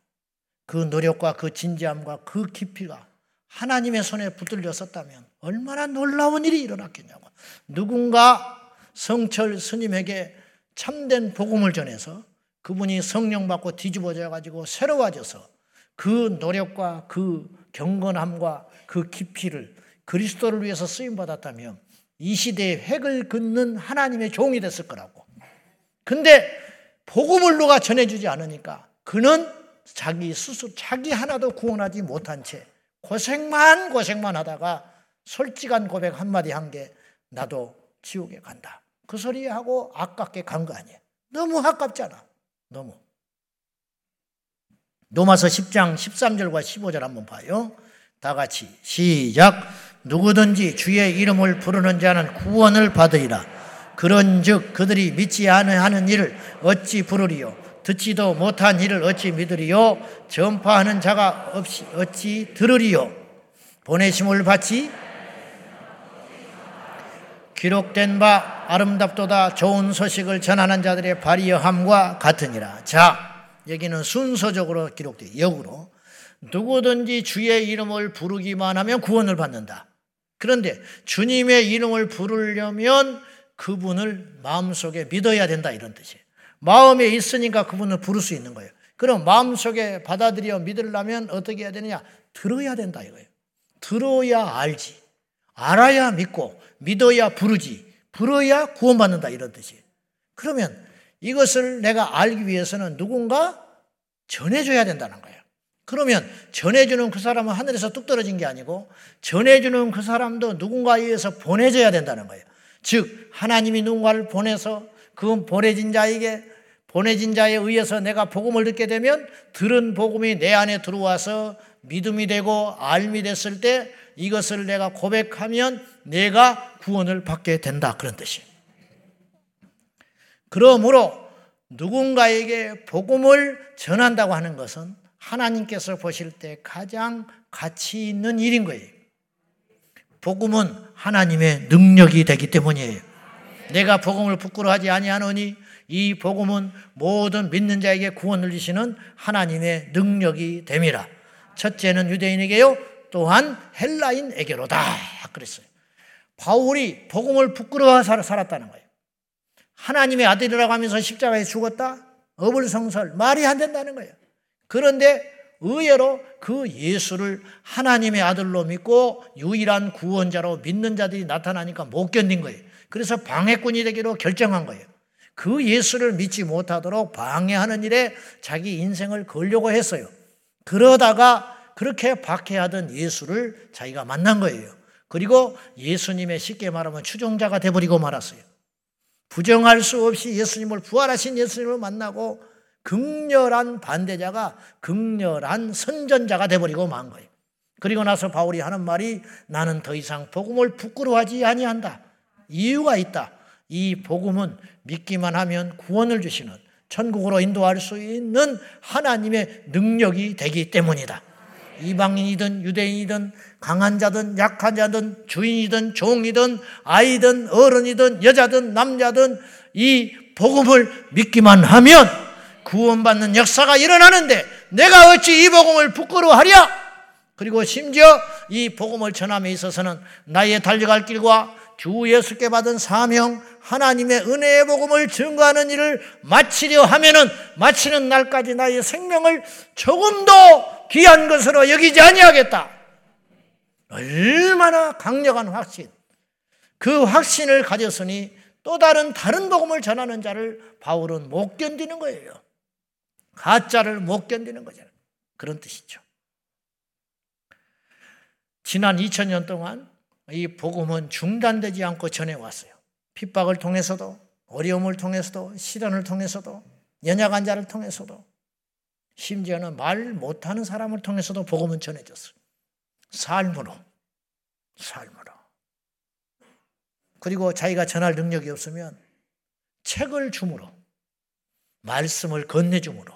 그 노력과 그 진지함과 그 깊이가 하나님의 손에 붙들렸었다면 얼마나 놀라운 일이 일어났겠냐고. 누군가 성철 스님에게 참된 복음을 전해서 그분이 성령 받고 뒤집어져 가지고 새로워져서 그 노력과 그 경건함과 그 깊이를 그리스도를 위해서 쓰임 받았다면 이 시대에 획을 긋는 하나님의 종이 됐을 거라고. 근데 복음을 누가 전해주지 않으니까 그는 자기 스스로 자기 하나도 구원하지 못한 채 고생만 고생만 하다가 솔직한 고백 한마디 한 게 나도 지옥에 간다. 그 소리 하고 아깝게 간 거 아니에요. 너무 아깝잖아. 너무. 로마서 10장 13절과 15절 한번 봐요. 다 같이 시작. 누구든지 주의 이름을 부르는 자는 구원을 받으리라. 그런즉 그들이 믿지 않으하는 일을 어찌 부르리요? 듣지도 못한 일을 어찌 믿으리요? 전파하는 자가 없이 어찌 들으리요? 보내심을 받지 기록된 바 아름답도다 좋은 소식을 전하는 자들의 발이함과 같으니라. 자, 여기는 순서적으로 기록돼 역으로 누구든지 주의 이름을 부르기만 하면 구원을 받는다. 그런데 주님의 이름을 부르려면 그분을 마음속에 믿어야 된다 이런 뜻이에요. 마음에 있으니까 그분을 부를 수 있는 거예요. 그럼 마음속에 받아들여 믿으려면 어떻게 해야 되느냐? 들어야 된다 이거예요. 들어야 알지. 알아야 믿고 믿어야 부르지. 부러야 구원받는다 이런 뜻이에요. 그러면 이것을 내가 알기 위해서는 누군가 전해줘야 된다는 거예요. 그러면 전해주는 그 사람은 하늘에서 뚝 떨어진 게 아니고 전해주는 그 사람도 누군가에 의해서 보내져야 된다는 거예요. 즉 하나님이 누군가를 보내서 그 보내진 자에게 보내진 자에 의해서 내가 복음을 듣게 되면 들은 복음이 내 안에 들어와서 믿음이 되고 알미 됐을 때 이것을 내가 고백하면 내가 구원을 받게 된다. 그런 뜻이에요. 그러므로 누군가에게 복음을 전한다고 하는 것은 하나님께서 보실 때 가장 가치 있는 일인 거예요. 복음은 하나님의 능력이 되기 때문이에요. 내가 복음을 부끄러워하지 아니하노니 이 복음은 모든 믿는 자에게 구원을 주시는 하나님의 능력이 됨이라. 첫째는 유대인에게요, 또한 헬라인에게로다. 그랬어요. 바울이 복음을 부끄러워서 살았다는 거예요. 하나님의 아들이라고 하면서 십자가에 죽었다? 어불성설, 말이 안 된다는 거예요. 그런데 의외로 그 예수를 하나님의 아들로 믿고 유일한 구원자로 믿는 자들이 나타나니까 못 견딘 거예요. 그래서 방해꾼이 되기로 결정한 거예요. 그 예수를 믿지 못하도록 방해하는 일에 자기 인생을 걸려고 했어요. 그러다가 그렇게 박해하던 예수를 자기가 만난 거예요. 그리고 예수님의 쉽게 말하면 추종자가 돼버리고 말았어요. 부정할 수 없이 예수님을 부활하신 예수님을 만나고 극렬한 반대자가 극렬한 선전자가 돼버리고 만 거예요. 그리고 나서 바울이 하는 말이 나는 더 이상 복음을 부끄러워하지 아니한다. 이유가 있다. 이 복음은 믿기만 하면 구원을 주시는 천국으로 인도할 수 있는 하나님의 능력이 되기 때문이다. 이방인이든 유대인이든 강한 자든 약한 자든 주인이든 종이든 아이든 어른이든 여자든 남자든 이 복음을 믿기만 하면 구원받는 역사가 일어나는데 내가 어찌 이 복음을 부끄러워하랴? 그리고 심지어 이 복음을 전함에 있어서는 나의 달려갈 길과 주 예수께 받은 사명, 하나님의 은혜의 복음을 증거하는 일을 마치려 하면은 마치는 날까지 나의 생명을 조금도 귀한 것으로 여기지 아니하겠다. 얼마나 강력한 확신. 그 확신을 가졌으니 또 다른 다른 복음을 전하는 자를 바울은 못 견디는 거예요. 가짜를 못 견디는 거잖아요. 그런 뜻이죠. 지난 2000년 동안 이 복음은 중단되지 않고 전해왔어요. 핍박을 통해서도, 어려움을 통해서도, 시련을 통해서도, 연약한 자를 통해서도, 심지어는 말 못하는 사람을 통해서도 복음은 전해졌어요. 삶으로, 삶으로. 그리고 자기가 전할 능력이 없으면 책을 주므로, 말씀을 건네주므로,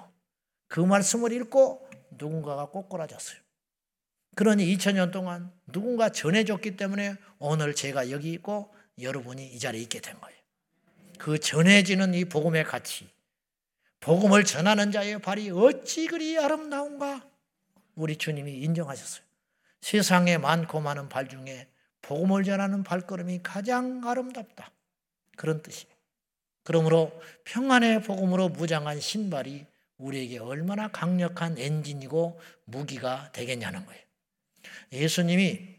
그 말씀을 읽고 누군가가 꼬꾸라졌어요. 그러니 2000년 동안 누군가 전해줬기 때문에 오늘 제가 여기 있고 여러분이 이 자리에 있게 된 거예요. 그 전해지는 이 복음의 가치, 복음을 전하는 자의 발이 어찌 그리 아름다운가? 우리 주님이 인정하셨어요. 세상에 많고 많은 발 중에 복음을 전하는 발걸음이 가장 아름답다. 그런 뜻이에요. 그러므로 평안의 복음으로 무장한 신발이 우리에게 얼마나 강력한 엔진이고 무기가 되겠냐는 거예요. 예수님이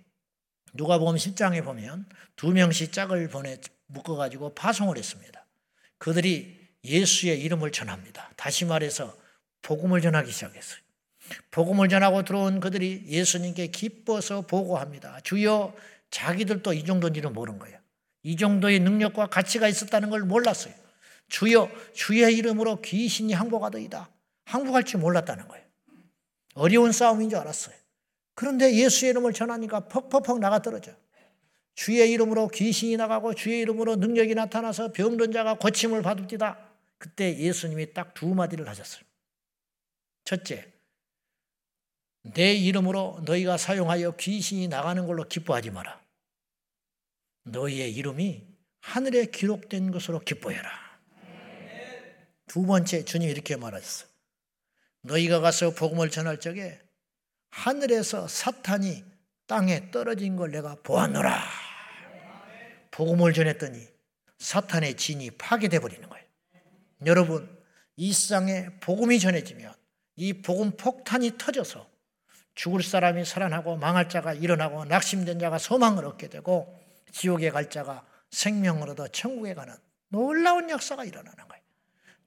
누가복음 10장에 보면 두 명씩 짝을 보내 묶어 가지고 파송을 했습니다. 그들이 예수의 이름을 전합니다. 다시 말해서 복음을 전하기 시작했어요. 복음을 전하고 들어온 그들이 예수님께 기뻐서 보고합니다. 주여 자기들도 이 정도인지는 모르는 거예요. 이 정도의 능력과 가치가 있었다는 걸 몰랐어요. 주여 주의 이름으로 귀신이 항복하더이다. 항복할 줄 몰랐다는 거예요. 어려운 싸움인 줄 알았어요. 그런데 예수의 이름을 전하니까 퍽퍽퍽 나가 떨어져. 주의 이름으로 귀신이 나가고 주의 이름으로 능력이 나타나서 병든 자가 고침을 받읍니다. 그때 예수님이 딱 두 마디를 하셨어요. 첫째, 내 이름으로 너희가 사용하여 귀신이 나가는 걸로 기뻐하지 마라. 너희의 이름이 하늘에 기록된 것으로 기뻐해라. 두 번째 주님이 이렇게 말하셨어요. 너희가 가서 복음을 전할 적에 하늘에서 사탄이 땅에 떨어진 걸 내가 보았노라. 복음을 전했더니 사탄의 진이 파괴돼 버리는 거예요. 여러분, 이 세상에 복음이 전해지면 이 복음 폭탄이 터져서 죽을 사람이 살아나고 망할 자가 일어나고 낙심된 자가 소망을 얻게 되고 지옥에 갈 자가 생명을 얻어 천국에 가는 놀라운 역사가 일어나는 거예요.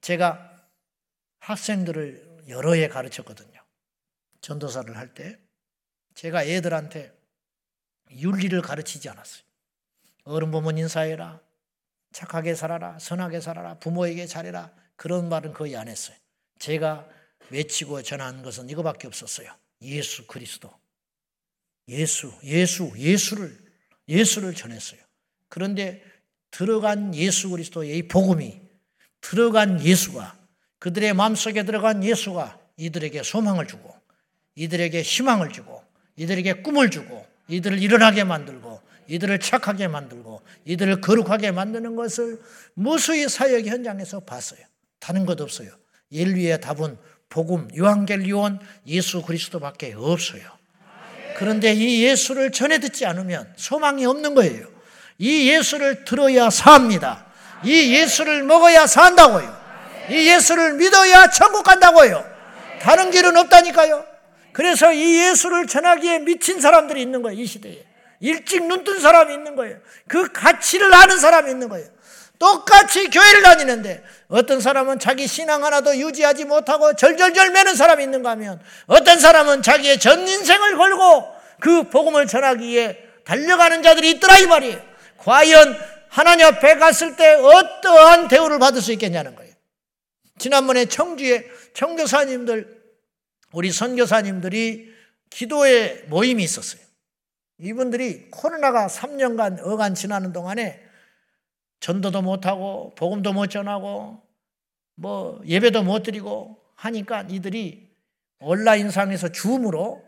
제가 학생들을 여러 해 가르쳤거든요. 전도사를 할 때 제가 애들한테 윤리를 가르치지 않았어요. 어른 보면 인사해라. 착하게 살아라. 선하게 살아라. 부모에게 잘해라. 그런 말은 거의 안 했어요. 제가 외치고 전한 것은 이거밖에 없었어요. 예수 그리스도. 예수, 예수, 예수를, 예수를 전했어요. 그런데 들어간 예수 그리스도의 복음이 들어간 예수가 그들의 마음속에 들어간 예수가 이들에게 소망을 주고 이들에게 희망을 주고 이들에게 꿈을 주고 이들을 일어나게 만들고 이들을 착하게 만들고 이들을 거룩하게 만드는 것을 무수히 사역 현장에서 봤어요. 다른 것 없어요. 인류의 답은 복음, 유한겔리온 예수 그리스도밖에 없어요. 그런데 이 예수를 전해 듣지 않으면 소망이 없는 거예요. 이 예수를 들어야 삽니다. 이 예수를 먹어야 산다고요. 이 예수를 믿어야 천국 간다고요. 다른 길은 없다니까요. 그래서 이 예수를 전하기에 미친 사람들이 있는 거예요, 이 시대에. 일찍 눈 뜬 사람이 있는 거예요. 그 가치를 아는 사람이 있는 거예요. 똑같이 교회를 다니는데 어떤 사람은 자기 신앙 하나도 유지하지 못하고 절절절 매는 사람이 있는가 하면 어떤 사람은 자기의 전 인생을 걸고 그 복음을 전하기 위해 달려가는 자들이 있더라 이 말이에요. 과연 하나님 앞에 갔을 때 어떠한 대우를 받을 수 있겠냐는 거예요. 지난번에 청주에 청교사님들 우리 선교사님들이 기도회 모임이 있었어요. 이분들이 코로나가 3년간 어간 지나는 동안에 전도도 못하고 복음도 못 전하고 뭐 예배도 못 드리고 하니까 이들이 온라인상에서 줌으로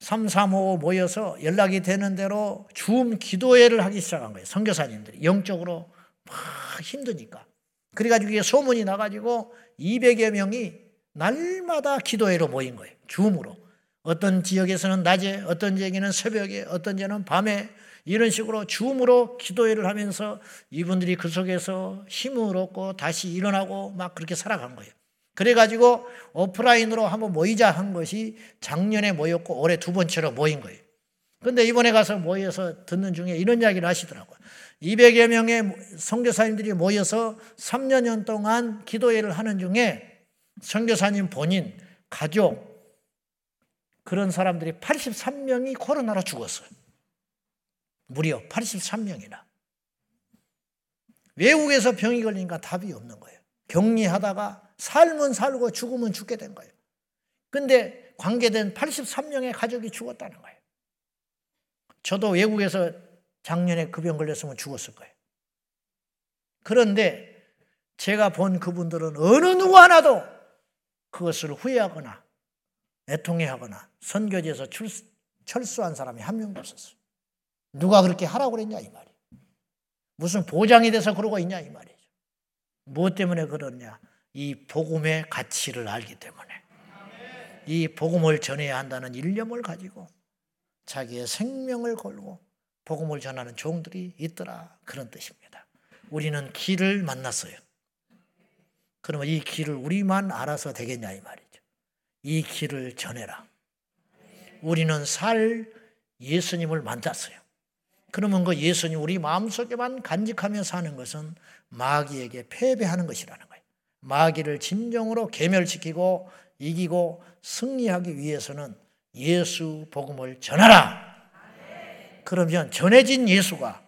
3, 3, 5 모여서 연락이 되는 대로 줌 기도회를 하기 시작한 거예요. 선교사님들이 영적으로 막 힘드니까. 그래가지고 이게 소문이 나가지고 200여 명이 날마다 기도회로 모인 거예요. 줌으로. 어떤 지역에서는 낮에, 어떤 지역에는 새벽에, 어떤 지역은 밤에 이런 식으로 줌으로 기도회를 하면서 이분들이 그 속에서 힘을 얻고 다시 일어나고 막 그렇게 살아간 거예요. 그래가지고 오프라인으로 한번 모이자 한 것이 작년에 모였고 올해 두 번째로 모인 거예요. 근데 이번에 가서 모여서 듣는 중에 이런 이야기를 하시더라고요. 200여 명의 선교사님들이 모여서 3년 동안 기도회를 하는 중에 선교사님 본인, 가족, 그런 사람들이 83명이 코로나로 죽었어요. 무려 83명이나. 외국에서 병이 걸리니까 답이 없는 거예요. 격리하다가 삶은 살고 죽으면 죽게 된 거예요. 근데 관계된 83명의 가족이 죽었다는 거예요. 저도 외국에서 작년에 그 병 걸렸으면 죽었을 거예요. 그런데 제가 본 그분들은 어느 누구 하나도 그것을 후회하거나 애통해하거나 선교지에서 철수한 사람이 한 명도 없었어요. 누가 그렇게 하라고 그랬냐 이 말이에요. 무슨 보장이 돼서 그러고 있냐 이 말이죠. 무엇 때문에 그러냐? 이 복음의 가치를 알기 때문에 이 복음을 전해야 한다는 일념을 가지고 자기의 생명을 걸고 복음을 전하는 종들이 있더라 그런 뜻입니다. 우리는 길을 만났어요. 그러면 이 길을 우리만 알아서 되겠냐 이 말이죠. 이 길을 전해라. 우리는 살 예수님을 만났어요. 그러면 그 예수님 우리 마음속에만 간직하며 사는 것은 마귀에게 패배하는 것이라는 거예요. 마귀를 진정으로 개멸시키고 이기고 승리하기 위해서는 예수 복음을 전하라. 그러면 전해진 예수가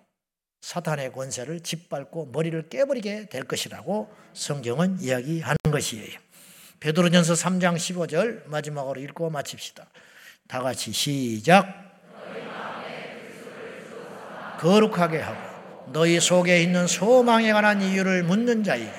사탄의 권세를 짓밟고 머리를 깨버리게 될 것이라고 성경은 이야기하는 것이에요. 베드로전서 3장 15절 마지막으로 읽고 마칩시다. 다 같이 시작. 거룩하게 하고 너희 속에 있는 소망에 관한 이유를 묻는 자에게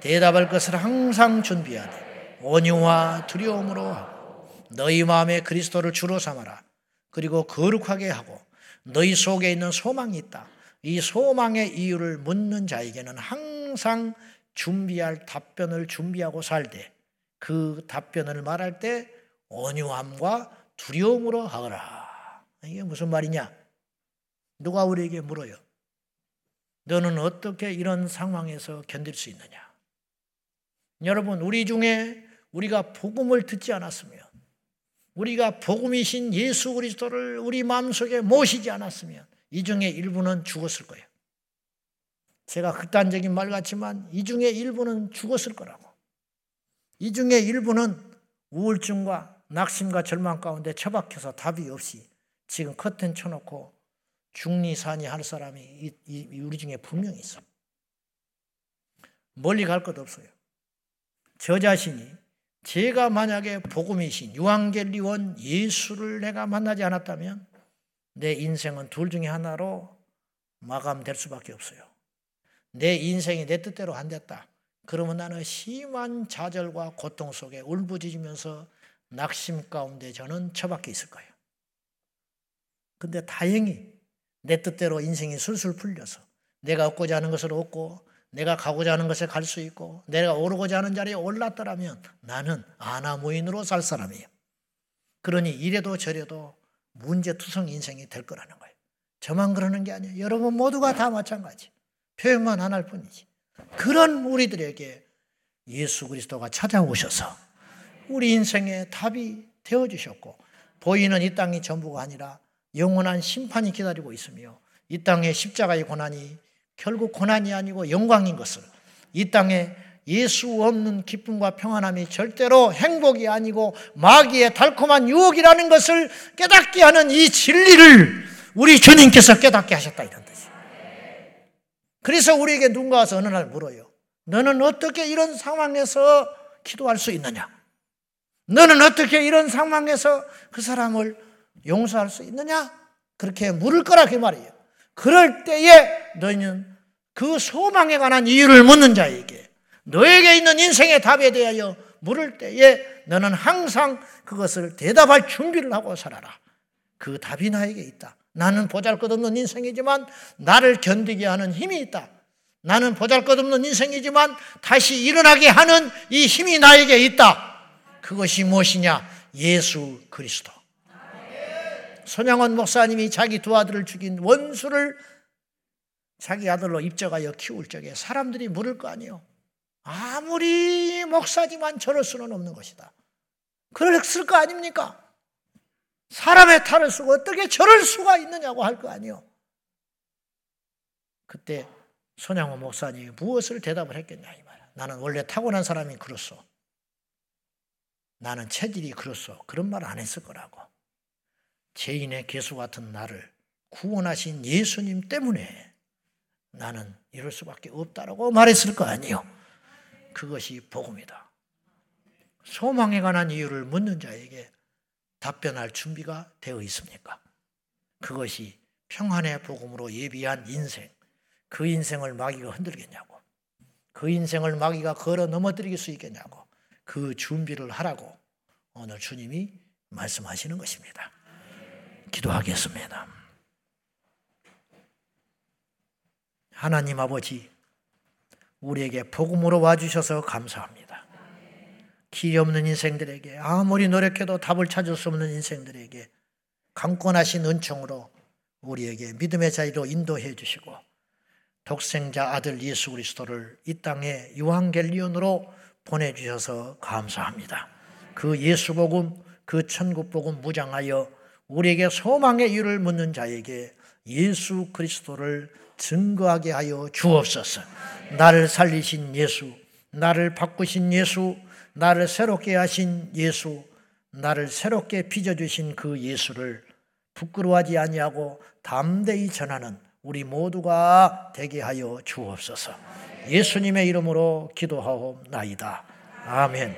대답할 것을 항상 준비하되 온유와 두려움으로 하고 너희 마음에 그리스도를 주로 삼아라. 그리고 거룩하게 하고 너희 속에 있는 소망이 있다. 이 소망의 이유를 묻는 자에게는 항상 준비할 답변을 준비하고 살때 그 답변을 말할 때 온유함과 두려움으로 하거라. 이게 무슨 말이냐? 누가 우리에게 물어요? 너는 어떻게 이런 상황에서 견딜 수 있느냐? 여러분, 우리 중에 우리가 복음을 듣지 않았으면, 우리가 복음이신 예수 그리스도를 우리 마음속에 모시지 않았으면, 이 중에 일부는 죽었을 거예요. 제가 극단적인 말 같지만, 이 중에 일부는 죽었을 거라고. 이 중에 일부는 우울증과 낙심과 절망 가운데 처박혀서 답이 없이 지금 커튼 쳐놓고 중리산이 할 사람이 우리 중에 분명히 있어. 멀리 갈 것 없어요. 저 자신이 제가 만약에 복음이신 유한겔리원 예수를 내가 만나지 않았다면 내 인생은 둘 중에 하나로 마감될 수밖에 없어요. 내 인생이 내 뜻대로 안 됐다. 그러면 나는 심한 좌절과 고통 속에 울부짖으면서 낙심 가운데 저는 처박혀 있을 거예요. 근데 다행히 내 뜻대로 인생이 술술 풀려서 내가 얻고자 하는 것을 얻고 내가 가고자 하는 것에 갈 수 있고 내가 오르고자 하는 자리에 올랐더라면 나는 아나무인으로 살 사람이에요. 그러니 이래도 저래도 문제투성 인생이 될 거라는 거예요. 저만 그러는 게 아니에요. 여러분 모두가 다 마찬가지. 표현만 안 할 뿐이지. 그런 우리들에게 예수 그리스도가 찾아오셔서 우리 인생의 답이 되어 주셨고 보이는 이 땅이 전부가 아니라 영원한 심판이 기다리고 있으며 이 땅의 십자가의 고난이 결국 고난이 아니고 영광인 것을 이 땅에 예수 없는 기쁨과 평안함이 절대로 행복이 아니고 마귀의 달콤한 유혹이라는 것을 깨닫게 하는 이 진리를 우리 주님께서 깨닫게 하셨다 이런 뜻이에요. 그래서 우리에게 누군가 와서 어느 날 물어요. 너는 어떻게 이런 상황에서 기도할 수 있느냐? 너는 어떻게 이런 상황에서 그 사람을 용서할 수 있느냐? 그렇게 물을 거라 그 말이에요. 그럴 때에 너희는 그 소망에 관한 이유를 묻는 자에게 너에게 있는 인생의 답에 대하여 물을 때에 너는 항상 그것을 대답할 준비를 하고 살아라. 그 답이 나에게 있다. 나는 보잘 것 없는 인생이지만 나를 견디게 하는 힘이 있다. 나는 보잘 것 없는 인생이지만 다시 일어나게 하는 이 힘이 나에게 있다. 그것이 무엇이냐? 예수 그리스도. 손양원 목사님이 자기 두 아들을 죽인 원수를 자기 아들로 입적하여 키울 적에 사람들이 물을 거 아니에요. 아무리 목사지만 저럴 수는 없는 것이다. 그랬을 거 아닙니까? 사람의 탈을 쓰고 어떻게 저럴 수가 있느냐고 할 거 아니에요. 그때 손양호 목사님이 무엇을 대답을 했겠냐 이 말이야. 나는 원래 타고난 사람이 그렇소. 나는 체질이 그렇소. 그런 말 안 했을 거라고. 죄인의 개수 같은 나를 구원하신 예수님 때문에 나는 이럴 수밖에 없다라고 말했을 거 아니에요. 그것이 복음이다. 소망에 관한 이유를 묻는 자에게 답변할 준비가 되어 있습니까? 그것이 평안의 복음으로 예비한 인생, 그 인생을 마귀가 흔들겠냐고, 그 인생을 마귀가 걸어 넘어뜨릴 수 있겠냐고, 그 준비를 하라고 오늘 주님이 말씀하시는 것입니다. 기도하겠습니다. 하나님 아버지, 우리에게 복음으로 와주셔서 감사합니다. 길이 없는 인생들에게 아무리 노력해도 답을 찾을 수 없는 인생들에게 강권하신 은총으로 우리에게 믿음의 자리로 인도해 주시고 독생자 아들 예수 그리스도를 이 땅에 유한겔리온으로 보내주셔서 감사합니다. 그 예수 복음, 그 천국 복음 무장하여 우리에게 소망의 이유를 묻는 자에게 예수 그리스도를 증거하게 하여 주옵소서. 나를 살리신 예수, 나를 바꾸신 예수, 나를 새롭게 하신 예수, 나를 새롭게 빚어주신 그 예수를 부끄러워하지 아니하고 담대히 전하는 우리 모두가 되게 하여 주옵소서. 예수님의 이름으로 기도하옵나이다. 아멘.